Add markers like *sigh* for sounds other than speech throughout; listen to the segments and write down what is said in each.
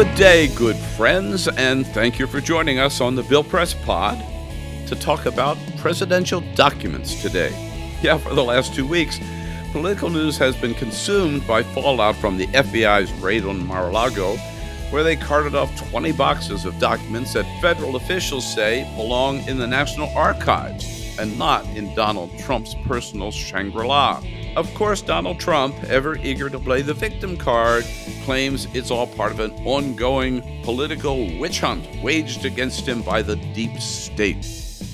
Good day, good friends, and thank you for joining us on the Bill Press Pod to talk about presidential documents today. Yeah, for the last two weeks, political news has been consumed by fallout from the FBI's raid on Mar a Lago, where they carted off 20 boxes of documents that federal officials say belong in the National Archives and not in Donald Trump's personal Shangri La. Of course, Donald Trump, ever eager to play the victim card, claims it's all part of an ongoing political witch hunt waged against him by the deep state.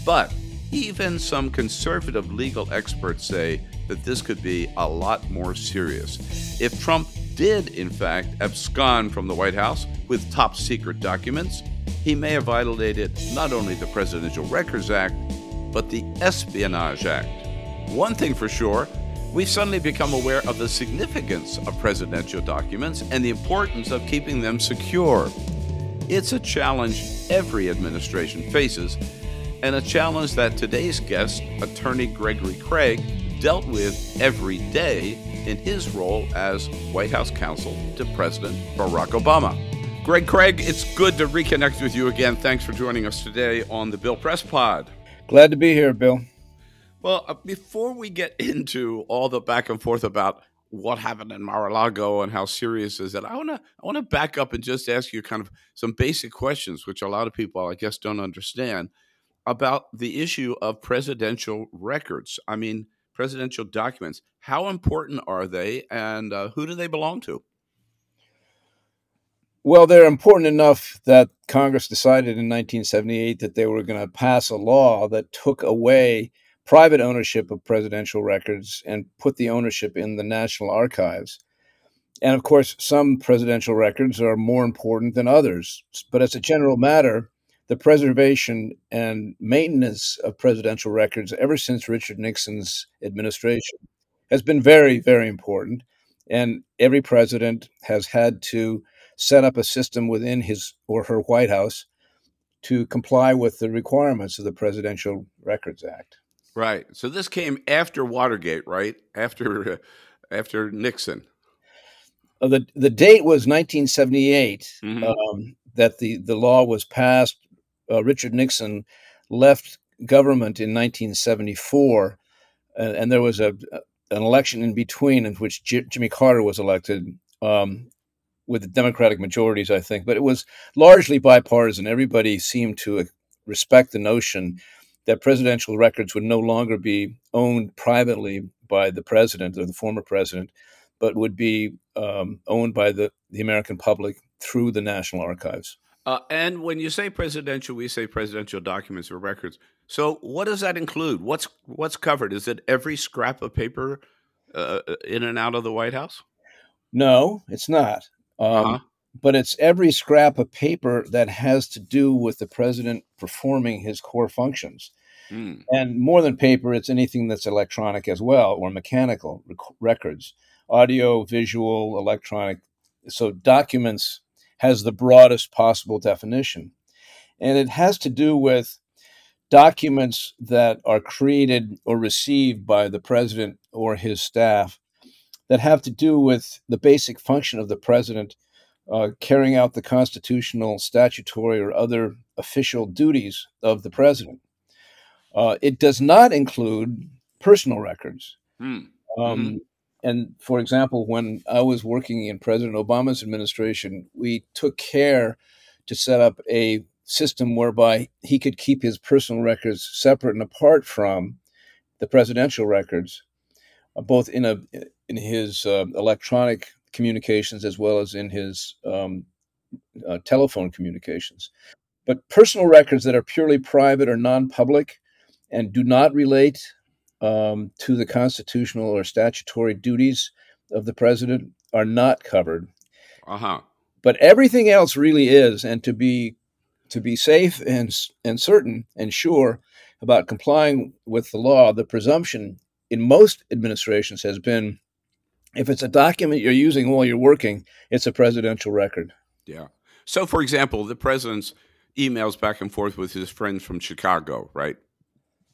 But even some conservative legal experts say that this could be a lot more serious. If Trump did, in fact, abscond from the White House with top secret documents, he may have violated not only the Presidential Records Act, but the Espionage Act. One thing for sure, we've suddenly become aware of the significance of presidential documents and the importance of keeping them secure. It's a challenge every administration faces, and a challenge that today's guest, attorney Gregory Craig, dealt with every day in his role as White House counsel to President Barack Obama. Greg Craig, it's good to reconnect with you again. Thanks for joining us today on the Bill Press Pod. Glad to be here, Bill. Well, uh, before we get *laughs* into all the back and forth about what happened in Mar-a-Lago and how serious is it, I want to I want to back up and just ask you kind of some basic questions, which a lot of people, I guess, don't understand about the issue of presidential records. I mean, presidential documents. How important are they, and uh, who do they belong to? Well, they're important enough that Congress decided in 1978 that they were going to pass a law that took away private ownership of presidential records and put the ownership in the National Archives. And of course, some presidential records are more important than others. But as a general matter, the preservation and maintenance of presidential records ever since Richard Nixon's administration has been very, very important. And every president has had to set up a system within his or her White House to comply with the requirements of the Presidential Records Act. Right. So this came after Watergate, right? After uh, after Nixon. Uh, the the date was 1978 mm-hmm. um, that the the law was passed. Uh, Richard Nixon left government in 1974, and, and there was a an election in between in which J- Jimmy Carter was elected. Um, with the Democratic majorities, I think, but it was largely bipartisan. Everybody seemed to respect the notion that presidential records would no longer be owned privately by the president or the former president, but would be um, owned by the, the American public through the National Archives. Uh, and when you say presidential, we say presidential documents or records. So, what does that include? What's what's covered? Is it every scrap of paper uh, in and out of the White House? No, it's not. Um, uh-huh but it's every scrap of paper that has to do with the president performing his core functions. Mm. And more than paper, it's anything that's electronic as well or mechanical rec- records, audio, visual, electronic. So documents has the broadest possible definition. And it has to do with documents that are created or received by the president or his staff that have to do with the basic function of the president uh, carrying out the constitutional, statutory, or other official duties of the president. Uh, it does not include personal records. Mm. Um, mm-hmm. And for example, when I was working in President Obama's administration, we took care to set up a system whereby he could keep his personal records separate and apart from the presidential records, both in a in his uh, electronic communications as well as in his um, uh, telephone communications. But personal records that are purely private or non public and do not relate um, to the constitutional or statutory duties of the president are not covered. Uh huh. But everything else really is, and to be to be safe and and certain and sure about complying with the law, the presumption in most administrations has been if it's a document you're using while you're working, it's a presidential record. Yeah. So, for example, the president's emails back and forth with his friends from Chicago, right?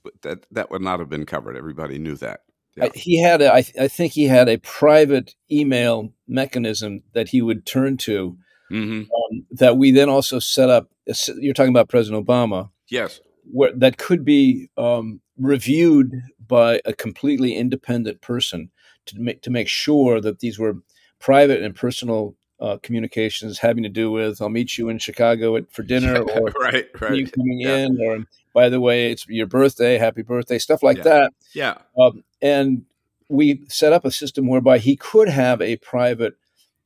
But that that would not have been covered. Everybody knew that. Yeah. he had, a, I, th- I think he had a private email mechanism that he would turn to. Mm-hmm. Um, that we then also set up. You're talking about President Obama. Yes. Where that could be um, reviewed by a completely independent person to make to make sure that these were private and personal uh, communications having to do with I'll meet you in Chicago at, for *laughs* dinner or *laughs* right, right. you coming yeah. in or by the way it's your birthday happy birthday stuff like yeah. that yeah um, and we set up a system whereby he could have a private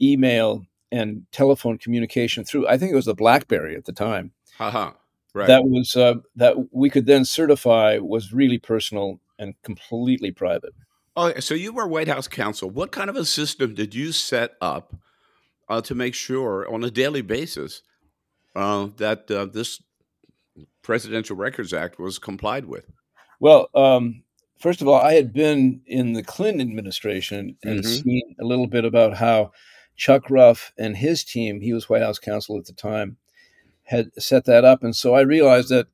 email and telephone communication through I think it was the BlackBerry at the time uh-huh. Right. that was uh, that we could then certify was really personal and completely private Oh, so you were White House counsel. What kind of a system did you set up uh, to make sure on a daily basis uh, that uh, this Presidential Records Act was complied with? Well, um, first of all, I had been in the Clinton administration and mm-hmm. seen a little bit about how Chuck Ruff and his team, he was White House counsel at the time, had set that up. And so I realized that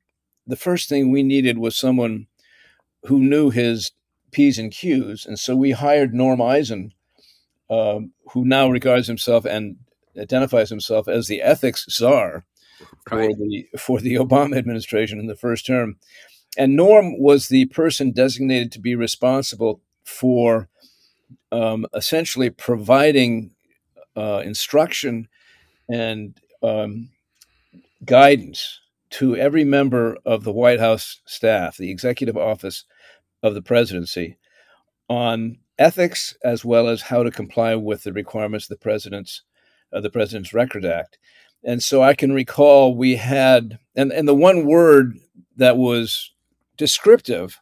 the first thing we needed was someone who knew his P's and Q's. And so we hired Norm Eisen, um, who now regards himself and identifies himself as the ethics czar right. for the for the Obama administration in the first term. And Norm was the person designated to be responsible for um, essentially providing uh, instruction and um, guidance to every member of the White House staff, the executive office, of the presidency on ethics as well as how to comply with the requirements of the president's uh, the President's Record Act. And so I can recall we had and, and the one word that was descriptive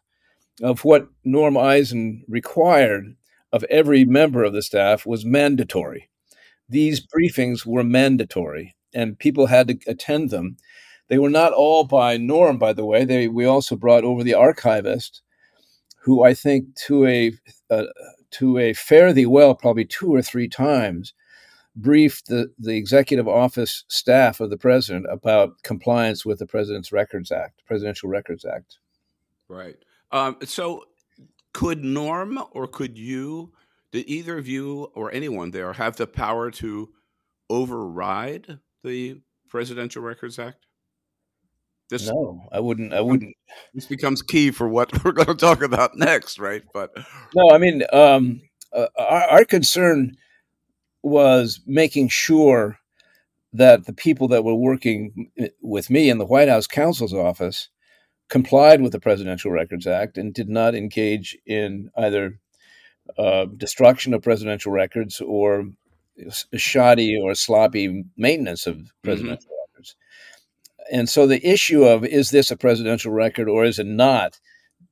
of what Norm Eisen required of every member of the staff was mandatory. These briefings were mandatory and people had to attend them. They were not all by Norm, by the way. They, we also brought over the archivist who I think to a uh, to a fare thee well, probably two or three times, briefed the, the executive office staff of the president about compliance with the President's Records Act, Presidential Records Act. Right. Um, so, could Norm or could you, did either of you or anyone there have the power to override the Presidential Records Act? This, no, I wouldn't. I wouldn't. This becomes key for what *laughs* we're going to talk about next, right? But no, I mean, um, uh, our, our, concern was making sure that the people that were working with me in the White House counsel's office complied with the Presidential Records Act and did not engage in either uh, destruction of presidential records or shoddy or sloppy maintenance of mm-hmm. presidential mm-hmm and so the issue of is this a presidential record or is it not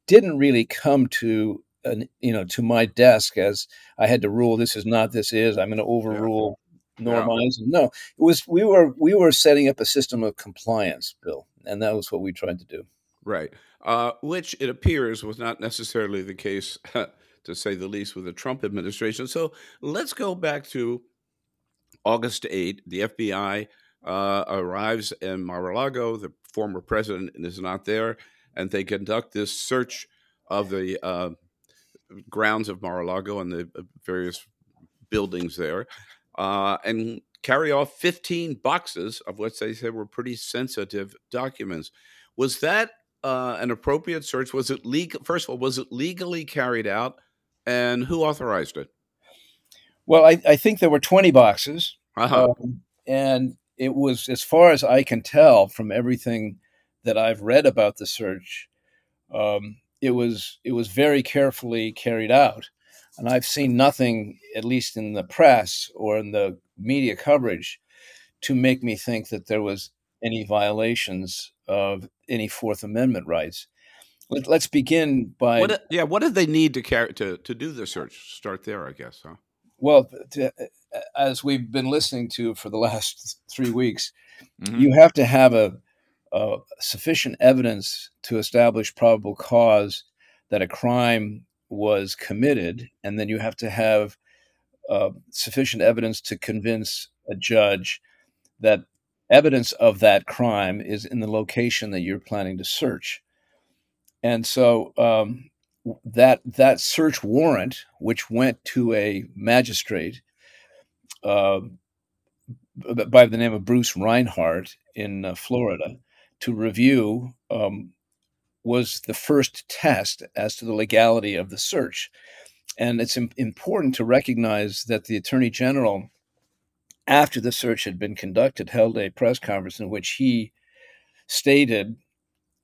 didn't really come to an, you know to my desk as I had to rule this is not this is I'm going to overrule yeah. Norm Eisen. No, it was we were we were setting up a system of compliance, Bill, and that was what we tried to do. Right, uh, which it appears was not necessarily the case, *laughs* to say the least, with the Trump administration. So let's go back to August 8. The FBI uh, arrives in Mar-a-Lago. The former president is not there, and they conduct this search of the uh, grounds of Mar-a-Lago and the uh, various buildings there, uh, and carry off 15 boxes of what they said were pretty sensitive documents. Was that uh, an appropriate search? Was it legal? First of all, was it legally carried out, and who authorized it? Well, I, I think there were 20 boxes. Uh-huh. Um, and it was, as far as I can tell from everything that I've read about the search, um, it was it was very carefully carried out, and I've seen nothing, at least in the press or in the media coverage, to make me think that there was any violations of any Fourth Amendment rights. Let, us begin by what, yeah. What did they need to carry to to do the search? Start there, I guess. Huh? Well, to, as we've been listening to for the *laughs* last three weeks, mm-hmm. you have to have a, a, sufficient evidence to establish probable cause that a crime was committed, and then you have to have uh, sufficient evidence to convince a judge that evidence of that crime is in the location that you're planning to search. And so um, that that search warrant, which went to a magistrate uh, by the name of Bruce Reinhart in uh, Florida, to review, um, was the first test as to the legality of the search. And it's Im- important to recognize that the Attorney General, after the search had been conducted, held a press conference in which he stated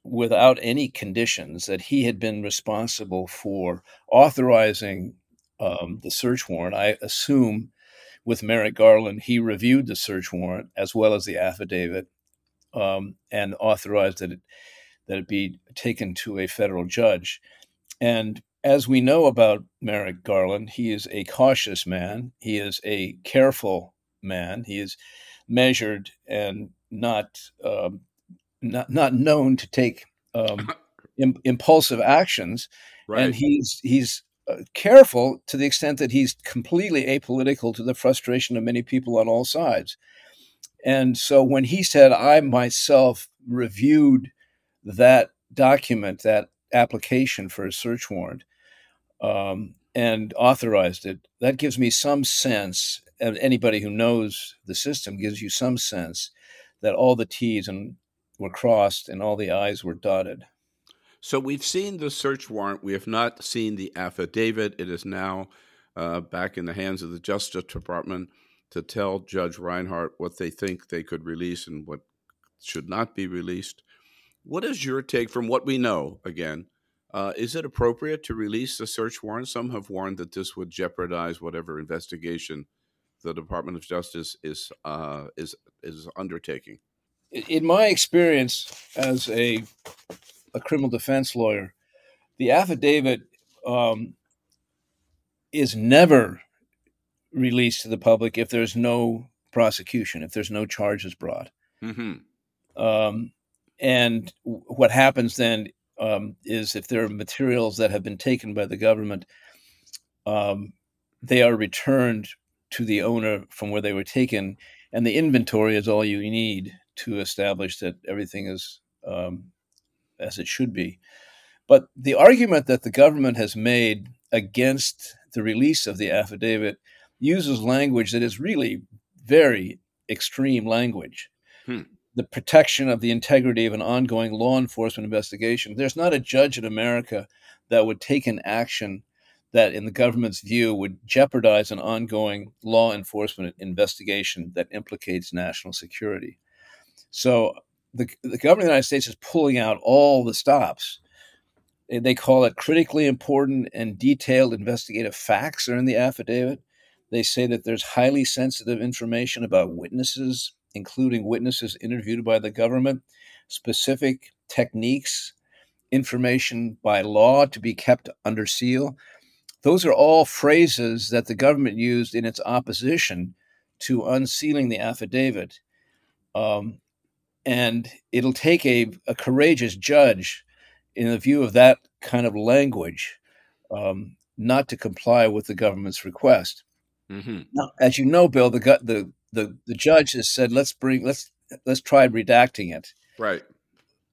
without any conditions that he had been responsible for authorizing um, the search warrant. I assume with Merrick Garland, he reviewed the search warrant as well as the affidavit um, and authorized that it, that it be taken to a federal judge. And as we know about Merrick Garland, he is a cautious man. He is a careful man. He is measured and not um, not not known to take um, *coughs* Im- impulsive actions, right. and he's he's uh, careful to the extent that he's completely apolitical to the frustration of many people on all sides. And so when he said, "I myself reviewed that document, that application for a search warrant." Um, and authorized it. That gives me some sense, and anybody who knows the system gives you some sense that all the T's and were crossed and all the I's were dotted. So we've seen the search warrant. We have not seen the affidavit. It is now uh, back in the hands of the Justice Department to tell Judge Reinhart what they think they could release and what should not be released. What is your take from what we know? Again, uh, is it appropriate to release the search warrant? Some have warned that this would jeopardize whatever investigation the Department of Justice is uh, is is undertaking in my experience as a a criminal defense lawyer, the affidavit um, is never released to the public if there's no prosecution, if there's no charges brought. Mm-hmm. Um, and what happens then um, is if there are materials that have been taken by the government, um, they are returned to the owner from where they were taken, and the inventory is all you need to establish that everything is um, as it should be. But the argument that the government has made against the release of the affidavit uses language that is really very extreme language. Hmm. The protection of the integrity of an ongoing law enforcement investigation. There's not a judge in America that would take an action that, in the government's view, would jeopardize an ongoing law enforcement investigation that implicates national security. So the, the government of the United States is pulling out all the stops. They call it critically important and detailed investigative facts are in the affidavit. They say that there's highly sensitive information about witnesses, including witnesses interviewed by the government, specific techniques, information by law to be kept under seal. Those are all phrases that the government used in its opposition to unsealing the affidavit. Um, and it'll take a, a courageous judge, in the view of that kind of language, um, not to comply with the government's request. Mm-hmm. Now, as you know, Bill, the, the the the judge has said, "Let's bring let's let's try redacting it." Right.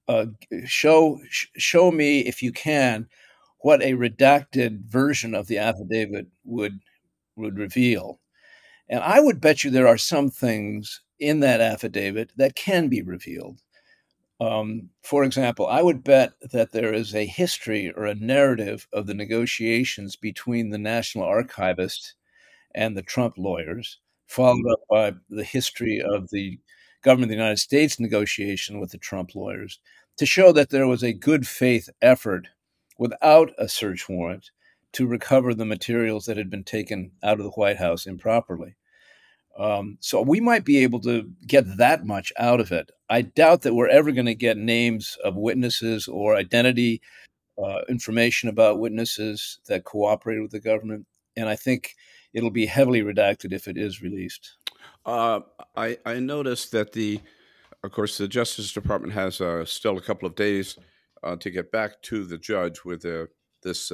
Uh, show sh- show me if you can what a redacted version of the affidavit would would reveal. And I would bet you there are some things in that affidavit that can be revealed. Um, for example, I would bet that there is a history or a narrative of the negotiations between the National Archivist and the Trump lawyers, followed up by the history of the government of the United States negotiation with the Trump lawyers, to show that there was a good faith effort without a search warrant to recover the materials that had been taken out of the White House improperly. Um, so we might be able to get that much out of it. I doubt that we're ever going to get names of witnesses or identity uh, information about witnesses that cooperated with the government, and I think it'll be heavily redacted if it is released. Uh, I, I noticed that the, of course, the Justice Department has uh, still a couple of days uh, to get back to the judge with uh, this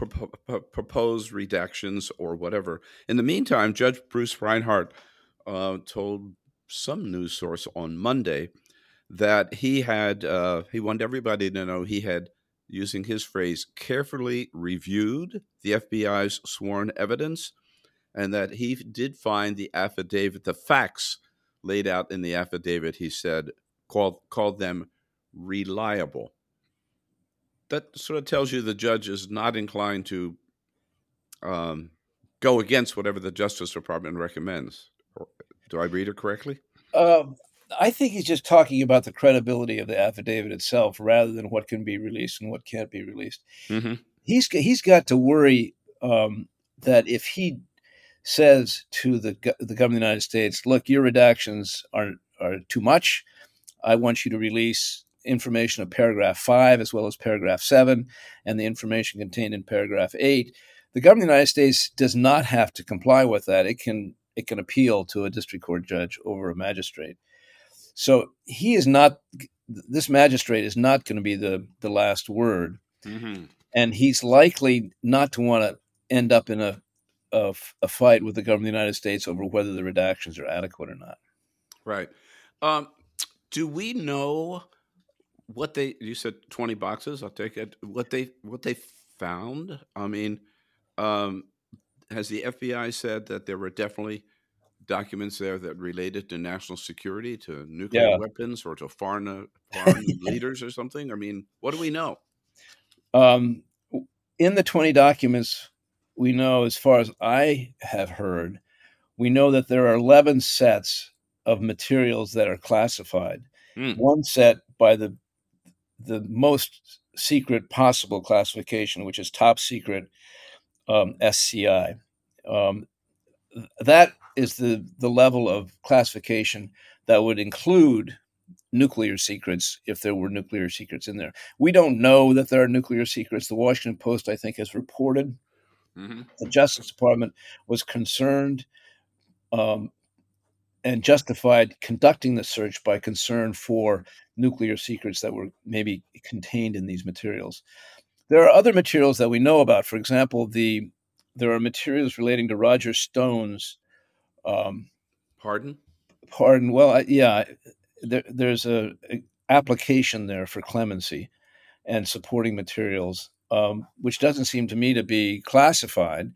uh, pro- proposed redactions or whatever. In the meantime, Judge Bruce Reinhart uh, told some news source on Monday that he had uh, he wanted everybody to know he had using his phrase carefully reviewed the FBI's sworn evidence and that he did find the affidavit the facts laid out in the affidavit he said called called them reliable that sort of tells you the judge is not inclined to um, go against whatever the Justice Department recommends. Do I read it correctly? Um, I think he's just talking about the credibility of the affidavit itself, rather than what can be released and what can't be released. Mm-hmm. He's he's got to worry um, that if he says to the the government of the United States, "Look, your redactions are are too much. I want you to release information of paragraph 5 as well as paragraph 7 and the information contained in paragraph 8 the government of the united states does not have to comply with that. It can it can appeal to a district court judge over a magistrate. So he is not this magistrate is not going to be the the last word. Mm-hmm. and he's likely not to want to end up in a, a, a fight with the government of the united states over whether the redactions are adequate or not. Right. Um, do we know what they you said 20 boxes i'll take it what they what they found i mean um has the fbi said that there were definitely documents there that related to national security to nuclear yeah. weapons or to foreign *laughs* foreign leaders or something i mean what do we know um in the 20 documents we know as far as i have heard we know that there are 11 sets of materials that are classified mm. one set by the the most secret possible classification, which is top secret um, SCI. Um, that is the, the level of classification that would include nuclear secrets if there were nuclear secrets in there. We don't know that there are nuclear secrets. The Washington Post, I think, has reported mm-hmm. the Justice Department was concerned um, and justified conducting the search by concern for nuclear secrets that were maybe contained in these materials. There are other materials that we know about. For example, the there are materials relating to Roger Stone's. Um, pardon. Pardon. Well, I, yeah, there, there's a, a, application there for clemency and supporting materials, um, which doesn't seem to me to be classified,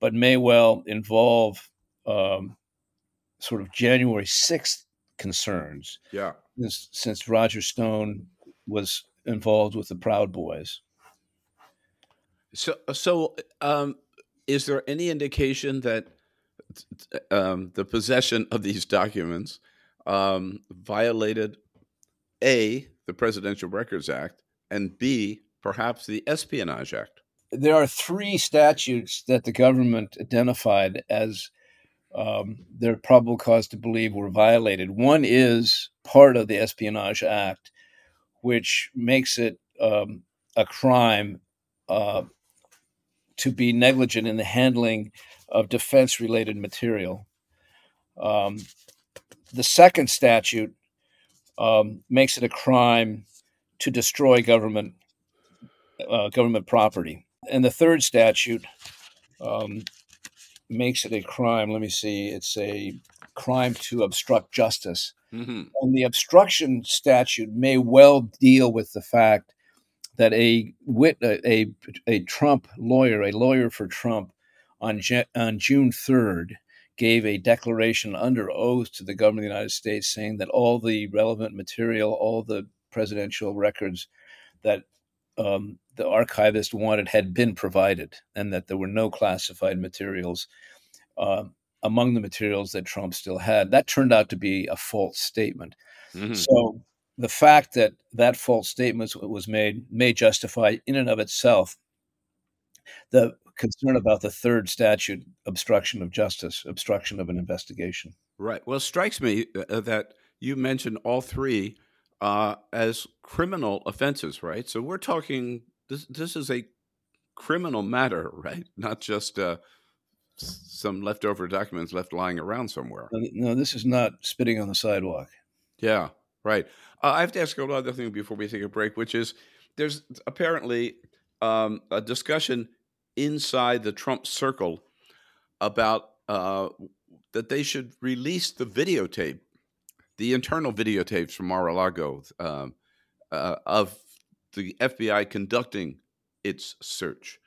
but may well involve um, sort of January 6th concerns. Yeah. Since, since Roger Stone was involved with the Proud Boys. So, so um, is there any indication that um, the possession of these documents um, violated A, the Presidential Records Act, and B, perhaps the Espionage Act? There are three statutes that the government identified as um, there's probable cause to believe were violated. One is part of the Espionage Act, which makes it um, a crime uh, to be negligent in the handling of defense related material. Um, the second statute um, makes it a crime to destroy government uh, government property, and the third statute um, makes it a crime. Let me see. It's a crime to obstruct justice. Mm-hmm. And the obstruction statute may well deal with the fact that a wit a, a Trump lawyer, a lawyer for Trump, on on June third, gave a declaration under oath to the government of the United States, saying that all the relevant material, all the presidential records that um, the archivist wanted had been provided, and that there were no classified materials uh, among the materials that Trump still had. That turned out to be a false statement. Mm-hmm. So the fact that that false statement was made may justify, in and of itself, the concern about the third statute, obstruction of justice, obstruction of an investigation. Right. Well, it strikes me uh, that you mentioned all three uh, as criminal offenses, right? So we're talking this. This is a criminal matter, *laughs* right? Not just uh, some leftover documents left lying around somewhere. No, this is not spitting on the sidewalk. Yeah, right. Uh, I have to ask you another thing before we take a break, which is there's apparently um, a discussion inside the Trump circle about uh, that they should release the videotape, the internal videotapes from Mar-a-Lago um, uh, of the FBI conducting its search.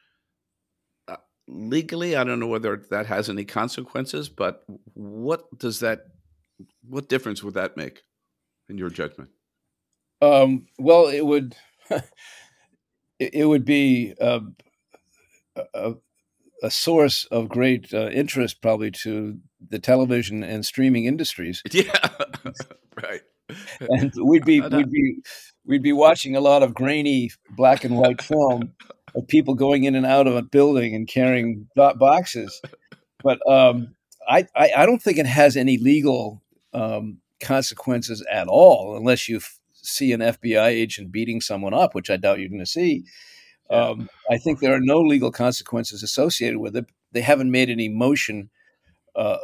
Uh, legally, I don't know whether that has any consequences, but what does that, what difference would that make in your judgment? Um, well, it would, *laughs* it would be uh, a, a source of great uh, interest probably to the television and streaming industries. *laughs* Yeah, right. And we'd be *laughs* we'd be we'd be watching a lot of grainy black and white film of people going in and out of a building and carrying boxes. But um, I, I, I don't think it has any legal um, consequences at all, unless you f- see an FBI agent beating someone up, which I doubt you're going to see. Um, I think there are no legal consequences associated with it. They haven't made any motion uh,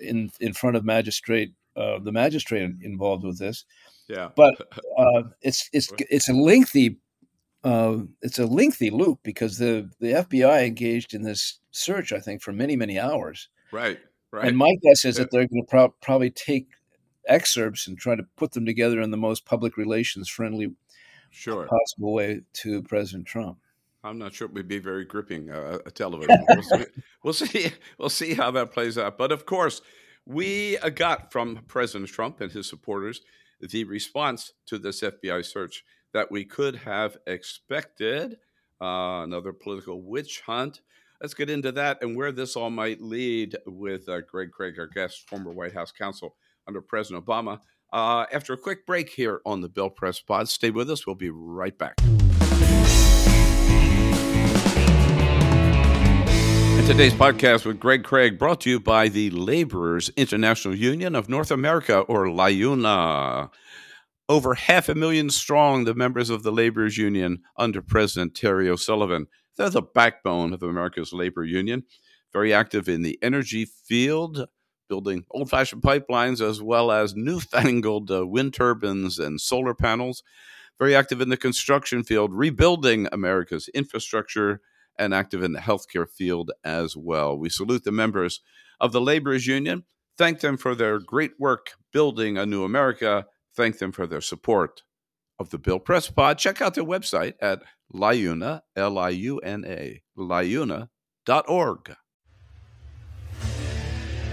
in in front of magistrate uh, the magistrate involved with this. Yeah, but uh, it's it's it's a lengthy uh, it's a lengthy loop because the the FBI engaged in this search, I think, for many many hours. Right, right. And my guess is yeah. that they're going to pro- probably take excerpts and try to put them together in the most public relations friendly sure. possible way to President Trump. I'm not sure it would be very gripping uh, a television. We'll *laughs* see, we'll see. We'll see how that plays out. But of course, we uh, got from President Trump and his supporters the response to this FBI search that we could have expected. Uh, another political witch hunt. Let's get into that and where this all might lead with uh, Greg Craig, our guest, former White House counsel under President Obama. Uh, after a quick break here on the Bill Press Pod, stay with us. We'll be right back. And today's podcast with Greg Craig brought to you by the Laborers International Union of North America, or LIUNA. Over half a million strong, the members of the Laborers Union under President Terry O'Sullivan. They're the backbone of America's labor union, very active in the energy field, building old fashioned pipelines as well as newfangled *laughs* uh, wind turbines and solar panels. Very active in the construction field, rebuilding America's infrastructure, and active in the healthcare field as well. We salute the members of the Laborers Union, thank them for their great work building a new America, thank them for their support of the Bill Press Pod. Check out their website at liuna, L I U N A, liuna.org.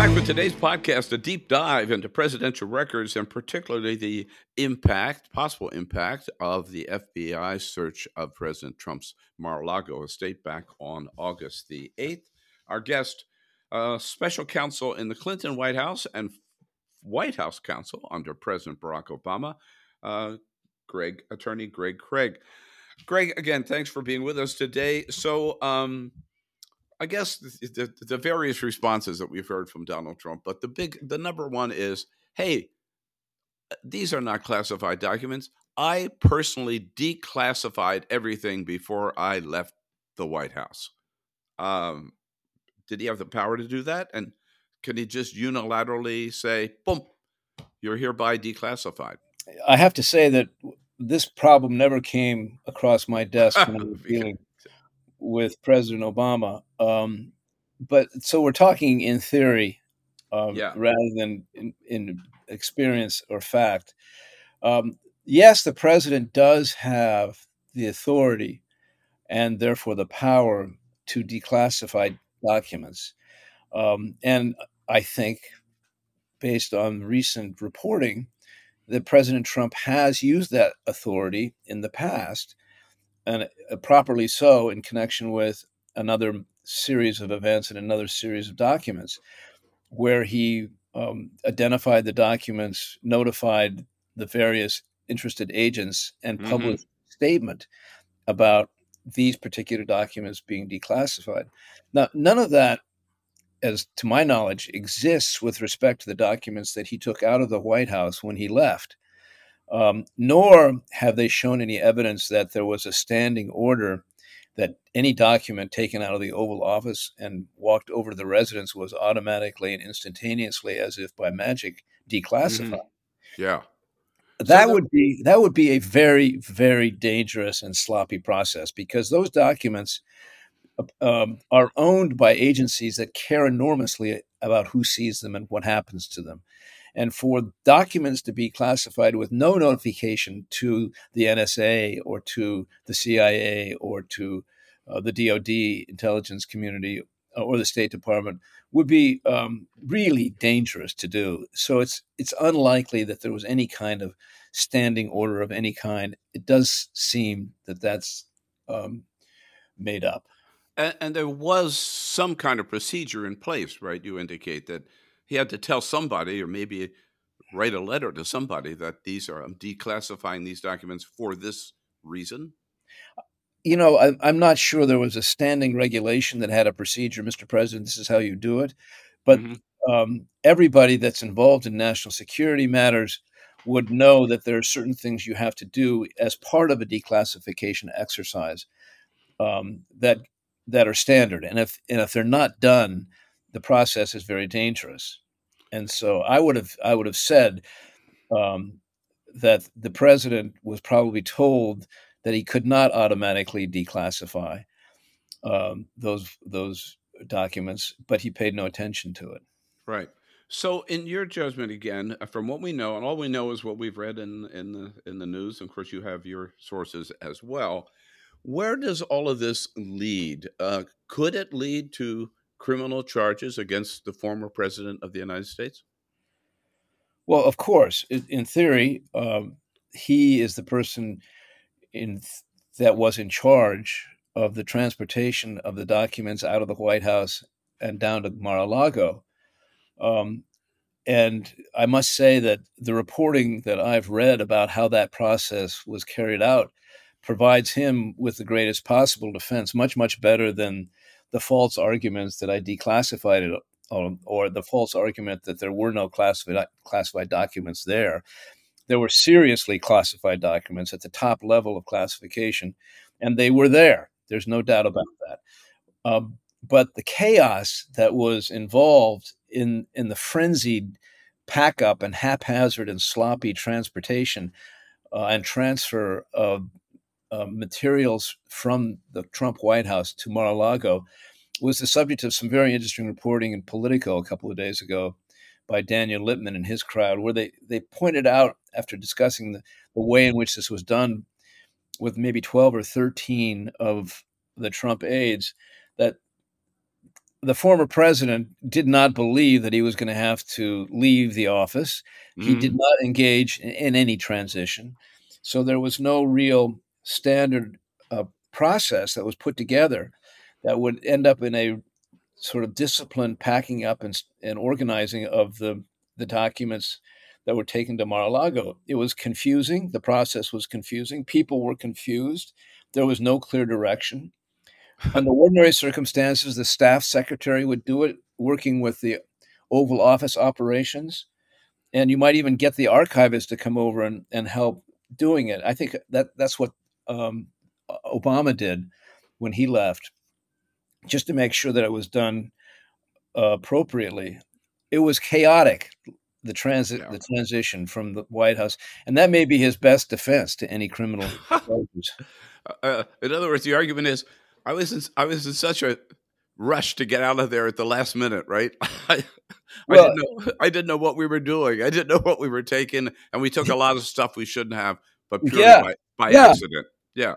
Back with today's podcast, a deep dive into presidential records and particularly the impact, possible impact of the FBI search of President Trump's Mar a Lago estate back on August the 8th. our guest, uh, special counsel in the Clinton White House and White House counsel under President Barack Obama, uh, Greg, attorney Greg Craig. Greg, again, thanks for being with us today. So, um, I guess the, the, the, various responses that we've heard from Donald Trump, but the big, the number one is, hey, these are not classified documents. I personally declassified everything before I left the White House. Um, did he have the power to do that? And can he just unilaterally say, boom, you're hereby declassified? I have to say that this problem never came across my desk when I was *laughs* dealing with President Obama. Um, but so we're talking in theory um, yeah. rather than in, in, experience or fact. Um, yes, the president does have the authority and therefore the power to declassify documents. Um, and I think, based on recent reporting, that President Trump has used that authority in the past, and uh, properly so, in connection with another series of events and another series of documents, where he um, identified the documents, notified the various interested agents, and published mm-hmm. statement about these particular documents being declassified. Now, none of that, as to my knowledge, exists with respect to the documents that he took out of the White House when he left. Um, nor have they shown any evidence that there was a standing order that any document taken out of the Oval Office and walked over to the residence was automatically and instantaneously, as if by magic, declassified. Mm-hmm. Yeah that so would be that would be a very very dangerous and sloppy process because those documents um, are owned by agencies that care enormously about who sees them and what happens to them and for documents to be classified with no notification to the NSA or to the CIA or to uh, the DoD intelligence community or the State Department would be um, really dangerous to do. So it's it's unlikely that there was any kind of standing order of any kind. It does seem that that's um, made up. And, and, there was some kind of procedure in place, right? You indicate that he had to tell somebody, or maybe write a letter to somebody, that these are I'm declassifying these documents for this reason you know, I, am not sure there was a standing regulation that had a procedure, Mr. President, this is how you do it. But mm-hmm. um, everybody that's involved in national security matters would know that there are certain things you have to do as part of a declassification exercise um, that that are standard. And if and if they're not done, the process is very dangerous. And so I would have I would have said um, that the president was probably told that he could not automatically declassify um, those those documents, but he paid no attention to it. Right. So, in your judgment, again, uh, from what we know, and all we know is what we've read in in the in the news. And of course, you have your sources as well. Where does all of this lead? Uh, could it lead to criminal charges against the former president of the United States? Well, of course, in theory, um, he is the person in that was in charge of the transportation of the documents out of the White House and down to Mar-a-Lago. Um, and I must say that the reporting that I've read about how that process was carried out provides him with the greatest possible defense, much, much better than the false arguments that I declassified it or, or the false argument that there were no classified, classified documents there. There were seriously classified documents at the top level of classification, and they were there. There's no doubt about that. Um, but the chaos that was involved in in the frenzied pack up and haphazard and sloppy transportation uh, and transfer of uh, materials from the Trump White House to Mar-a-Lago was the subject of some very interesting reporting in Politico a couple of days ago by Daniel Lippman and his crowd, where they, they pointed out, after discussing the, the way in which this was done with maybe 12 or 13 of the Trump aides, that the former president did not believe that he was going to have to leave the office. Mm-hmm. He did mm-hmm. not engage in, in, any transition. So there was no real standard uh, process that was put together that would end up in a sort of disciplined packing up and, and organizing of the, the documents that were taken to Mar-a-Lago. It was confusing. The process was confusing. People were confused. There was no clear direction. Under ordinary circumstances, the staff secretary would do it, working with the Oval Office operations. And you might even get the archivist to come over and, and help doing it. I think that that's what um, Obama did when he left, just to make sure that it was done uh, appropriately. It was chaotic the transit yeah. the transition from the White House, and that may be his best defense to any criminal *laughs* charges. Uh, in other words, the argument is, I was in, I was in such a rush to get out of there at the last minute, right? *laughs* I, well, I, didn't know, I didn't know what we were doing. I didn't know what we were taking, and we took a lot of stuff we shouldn't have, but purely yeah, by, by yeah. accident. Yeah,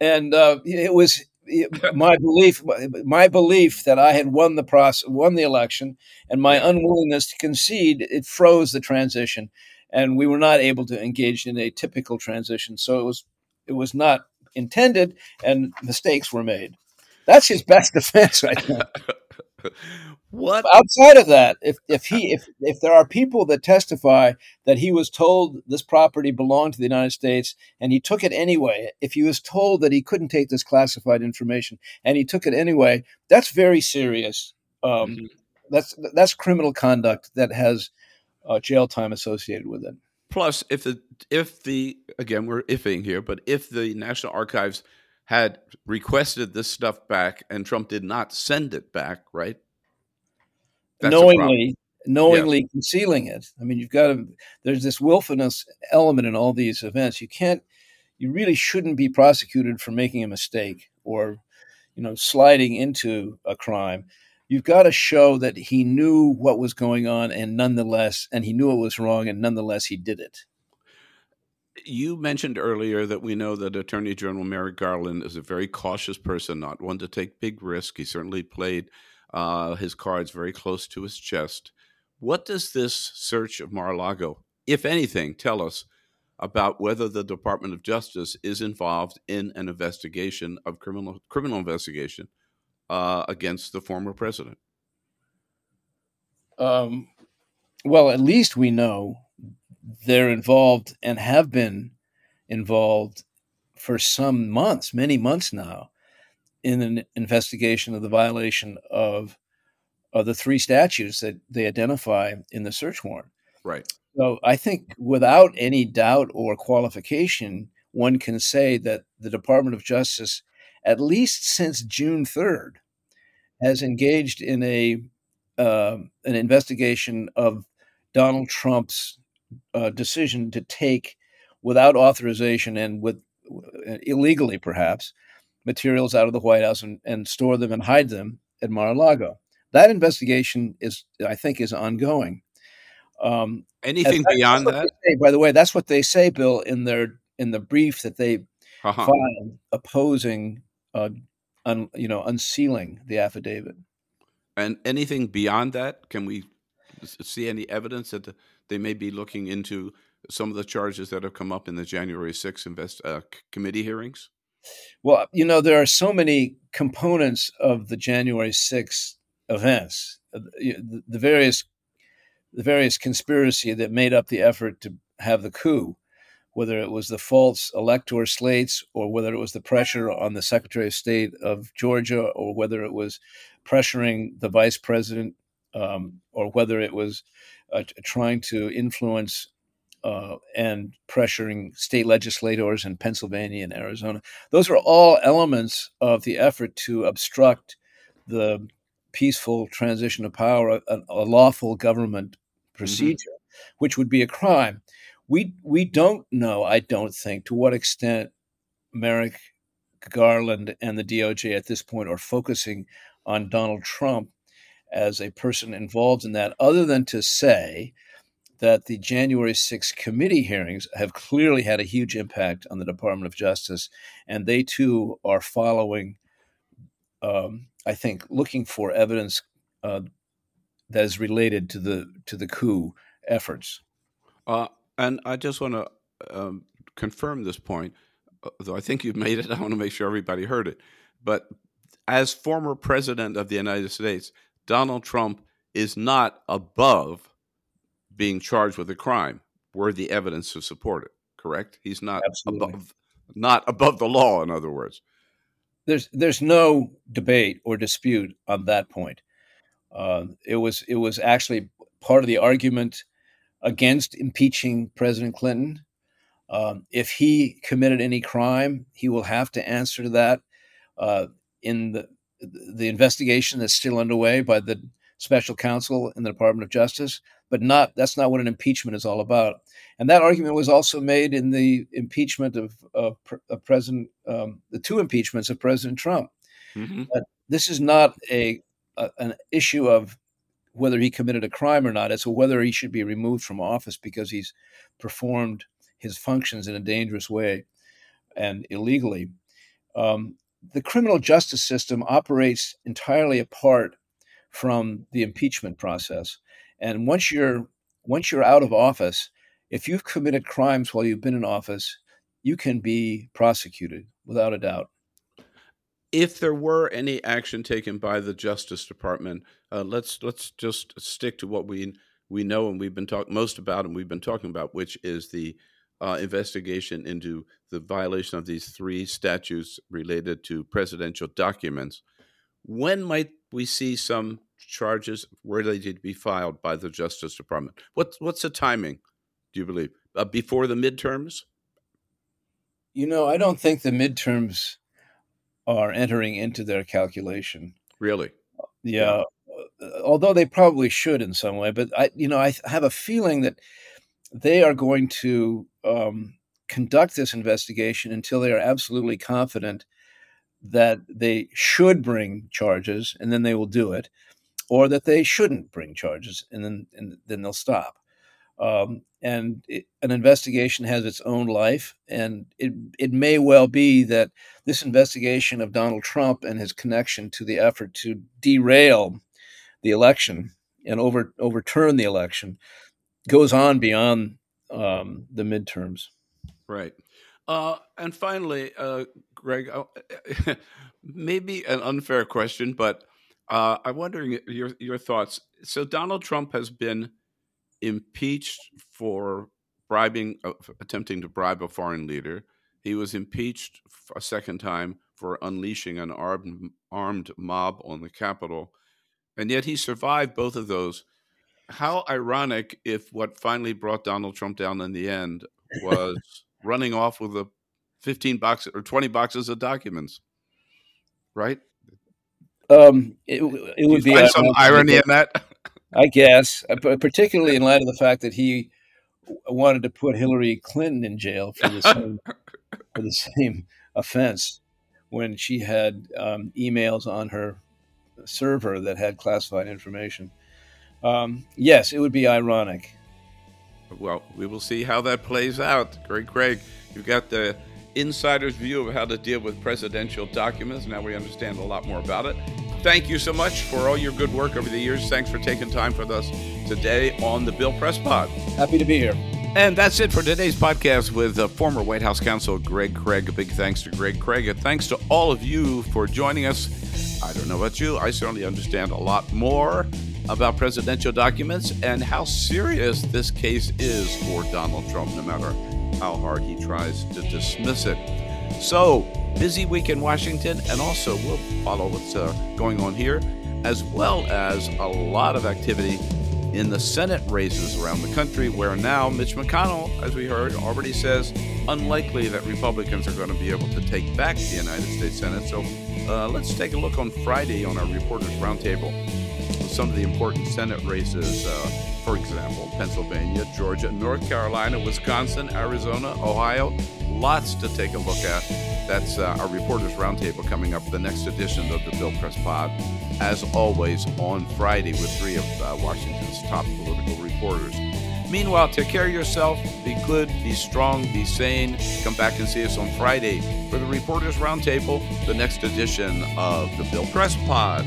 and uh, it was *laughs* my belief my belief that I had won the process won the election and my unwillingness to concede it froze the transition and we were not able to engage in a typical transition. So it was it was not intended and mistakes were made. That's his best *laughs* defense right *laughs* *laughs* what outside of that if if he if if there are people that testify that he was told this property belonged to the united states and he took it anyway if he was told that he couldn't take this classified information and he took it anyway that's very serious um, mm-hmm. that's that's criminal conduct that has uh, jail time associated with it plus if the if the again we're ifing here but if the national archives had requested this stuff back and Trump did not send it back, right? That's knowingly, knowingly yeah. concealing it. I mean, you've got to, there's this willfulness element in all these events. You can't, you really shouldn't be prosecuted for making a mistake or, you know, sliding into a crime. You've got to show that he knew what was going on and nonetheless, and he knew it was wrong and nonetheless he did it you mentioned earlier that we know that Attorney General Merrick Garland is a very cautious person, not one to take big risks. He certainly played uh, his cards very close to his chest. What does this search of Mar-a-Lago, if anything, tell us about whether the Department of Justice is involved in an investigation of criminal criminal investigation uh, against the former president? Um, well, at least we know they're involved and have been involved for some months, many months now, in an investigation of the violation of, of the three statutes that they identify in the search warrant. Right. So I think without any doubt or qualification, one can say that the Department of Justice, at least since June 3rd, has engaged in a uh, an investigation of Donald Trump's uh, decision to take, without authorization and with uh, illegally perhaps, materials out of the White House and, and store them and hide them at Mar-a-Lago. That investigation is, I think, is ongoing. Um, Anything beyond that? Say, by the way, that's what they say, Bill, in their in the brief that they uh-huh. filed opposing, uh, un, you know, unsealing the affidavit. And anything beyond that? Can we see any evidence that the they may be looking into some of the charges that have come up in the January 6th invest, uh, committee hearings? Well, you know, there are so many components of the January 6th events, uh, the, the various the various conspiracy that made up the effort to have the coup, whether it was the false elector slates or whether it was the pressure on the Secretary of State of Georgia or whether it was pressuring the vice president um, or whether it was uh, trying to influence uh, and pressuring state legislators in Pennsylvania and Arizona. Those are all elements of the effort to obstruct the peaceful transition of power, a, a lawful government mm-hmm. procedure, mm-hmm. which would be a crime. We we don't know, I don't think, to what extent Merrick Garland and the DOJ at this point are focusing on Donald Trump as a person involved in that, other than to say that the January 6 committee hearings have clearly had a huge impact on the Department of Justice, and they too are following, um, I think, looking for evidence uh, that is related to the to the coup efforts. Uh, and I just want to um, confirm this point, though I think you've made it. I want to make sure everybody heard it. But as former president of the United States, Donald Trump is not above being charged with a crime were the evidence to support it. Correct? He's not Absolutely. above not above the law. In other words, there's there's no debate or dispute on that point. Uh, it was it was actually part of the argument against impeaching President Clinton. Um, if he committed any crime, he will have to answer to that uh, in the the investigation that's still underway by the special counsel in the Department of Justice. But not that's not what an impeachment is all about. And that argument was also made in the impeachment of, of, of President um, the two impeachments of President Trump. Mm-hmm. this is not a, a an issue of whether he committed a crime or not. It's whether he should be removed from office because he's performed his functions in a dangerous way and illegally. Um, the criminal justice system operates entirely apart from the impeachment process. And once you're once you're out of office, if you've committed crimes while you've been in office, you can be prosecuted without a doubt. If there were any action taken by the Justice Department, uh, let's let's just stick to what we we know and we've been talking most about and we've been talking about, which is the uh, investigation into the violation of these three statutes related to presidential documents. When might we see some charges ready to be filed by the Justice Department? What's what's the timing? Do you believe uh, before the midterms? You know, I don't think the midterms are entering into their calculation. Really? Yeah. yeah. Although they probably should in some way, but I, you know, I have a feeling that they are going to um, conduct this investigation until they are absolutely confident that they should bring charges, and then they will do it, or that they shouldn't bring charges, and then and then they'll stop. Um, and it, an investigation has its own life, and it it may well be that this investigation of Donald Trump and his connection to the effort to derail the election and over overturn the election goes on beyond um, the midterms. Right. Uh, and finally, uh, Greg, uh, *laughs* maybe an unfair question, but uh, I'm wondering your your thoughts. So Donald Trump has been impeached for bribing, uh, attempting to bribe a foreign leader. He was impeached a second time for unleashing an armed armed mob on the Capitol, and yet he survived both of those how ironic if what finally brought Donald Trump down in the end was *laughs* running off with a 15 boxes or 20 boxes of documents, right? Um, it, it would be some irony in that. I guess, uh, particularly in *laughs* light of the fact that he wanted to put Hillary Clinton in jail for the same for the same offense when she had um, emails on her server that had classified information. Um, yes, it would be ironic. Well, we will see how that plays out. Greg Craig, you've got the insider's view of how to deal with presidential documents. Now we understand a lot more about it. Thank you so much for all your good work over the years. Thanks for taking time with us today on the Bill Press Pod. Happy to be here. And that's it for today's podcast with uh, former White House counsel Greg Craig. A big thanks to Greg Craig. And thanks to all of you for joining us. I don't know about you, I certainly understand a lot more about presidential documents and how serious this case is for Donald Trump, no matter how hard he tries to dismiss it. So, busy week in Washington, and also we'll follow what's uh, going on here, as well as a lot of activity in the Senate races around the country, where now Mitch McConnell, as we heard, already says unlikely that Republicans are going to be able to take back the United States Senate. So uh, let's take a look on Friday on our Reporters Roundtable some of the important Senate races, uh, for example, Pennsylvania, Georgia, North Carolina, Wisconsin, Arizona, Ohio. Lots to take a look at. That's uh, our Reporters Roundtable coming up, the next edition of the Bill Press Pod, as always on Friday with three of uh, Washington's top political reporters. Meanwhile, take care of yourself, be good, be strong, be sane. Come back and see us on Friday for the Reporters Roundtable, the next edition of the Bill Press Pod.